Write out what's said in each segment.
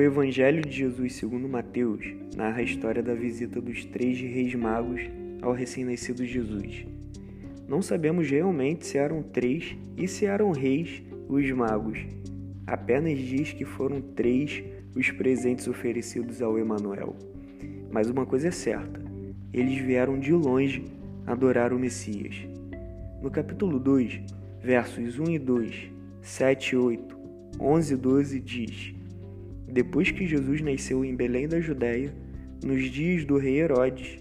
Evangelho de Jesus segundo Mateus narra a história da visita dos três reis magos ao recém-nascido Jesus. Não sabemos realmente se eram três e se eram reis os magos. Apenas diz que foram três os presentes oferecidos ao Emanuel. Mas uma coisa é certa: eles vieram de longe adorar o Messias. No capítulo 2, versos 1 e 2, 7 e 8, 11 e 12 diz: Depois que Jesus nasceu em Belém da Judéia, nos dias do rei Herodes,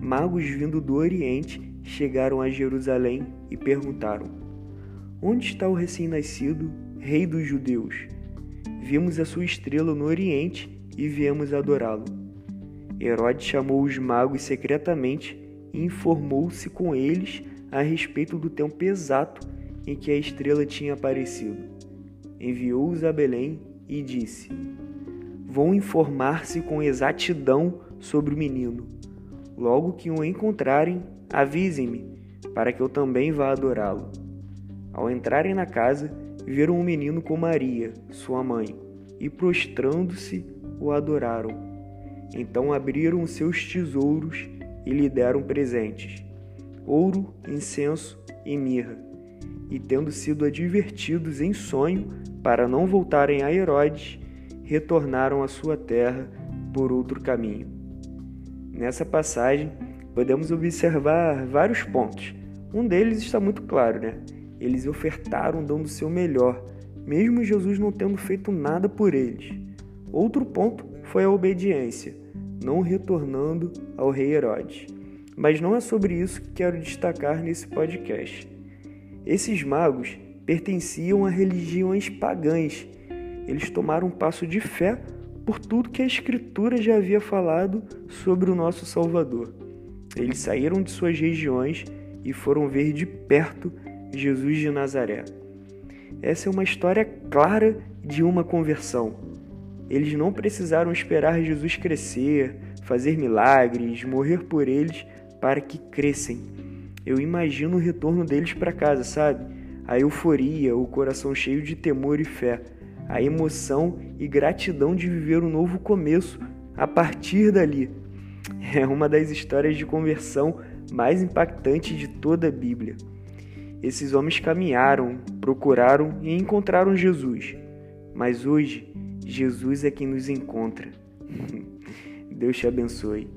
magos vindo do Oriente chegaram a Jerusalém e perguntaram: Onde está o recém-nascido, rei dos judeus? Vimos a sua estrela no Oriente e viemos adorá-lo. Herodes chamou os magos secretamente e informou-se com eles a respeito do tempo exato em que a estrela tinha aparecido. Enviou-os a Belém e disse: Vão informar-se com exatidão sobre o menino. Logo que o encontrarem, avisem-me, para que eu também vá adorá-lo. Ao entrarem na casa, viram um menino com Maria, sua mãe, e prostrando-se o adoraram. Então abriram seus tesouros e lhe deram presentes: ouro, incenso e mirra. E tendo sido advertidos em sonho para não voltarem a Herodes, retornaram à sua terra por outro caminho. Nessa passagem, podemos observar vários pontos. Um deles está muito claro, né? Eles ofertaram dando o seu melhor, mesmo Jesus não tendo feito nada por eles. Outro ponto foi a obediência, não retornando ao rei Herodes. Mas não é sobre isso que quero destacar nesse podcast. Esses magos pertenciam a religiões pagãs. Eles tomaram um passo de fé por tudo que a Escritura já havia falado sobre o nosso Salvador. Eles saíram de suas regiões e foram ver de perto Jesus de Nazaré. Essa é uma história clara de uma conversão. Eles não precisaram esperar Jesus crescer, fazer milagres, morrer por eles para que crescem. Eu imagino o retorno deles para casa, sabe? A euforia, o coração cheio de temor e fé, a emoção e gratidão de viver um novo começo a partir dali. É uma das histórias de conversão mais impactantes de toda a Bíblia. Esses homens caminharam, procuraram e encontraram Jesus. Mas hoje, Jesus é quem nos encontra. Deus te abençoe.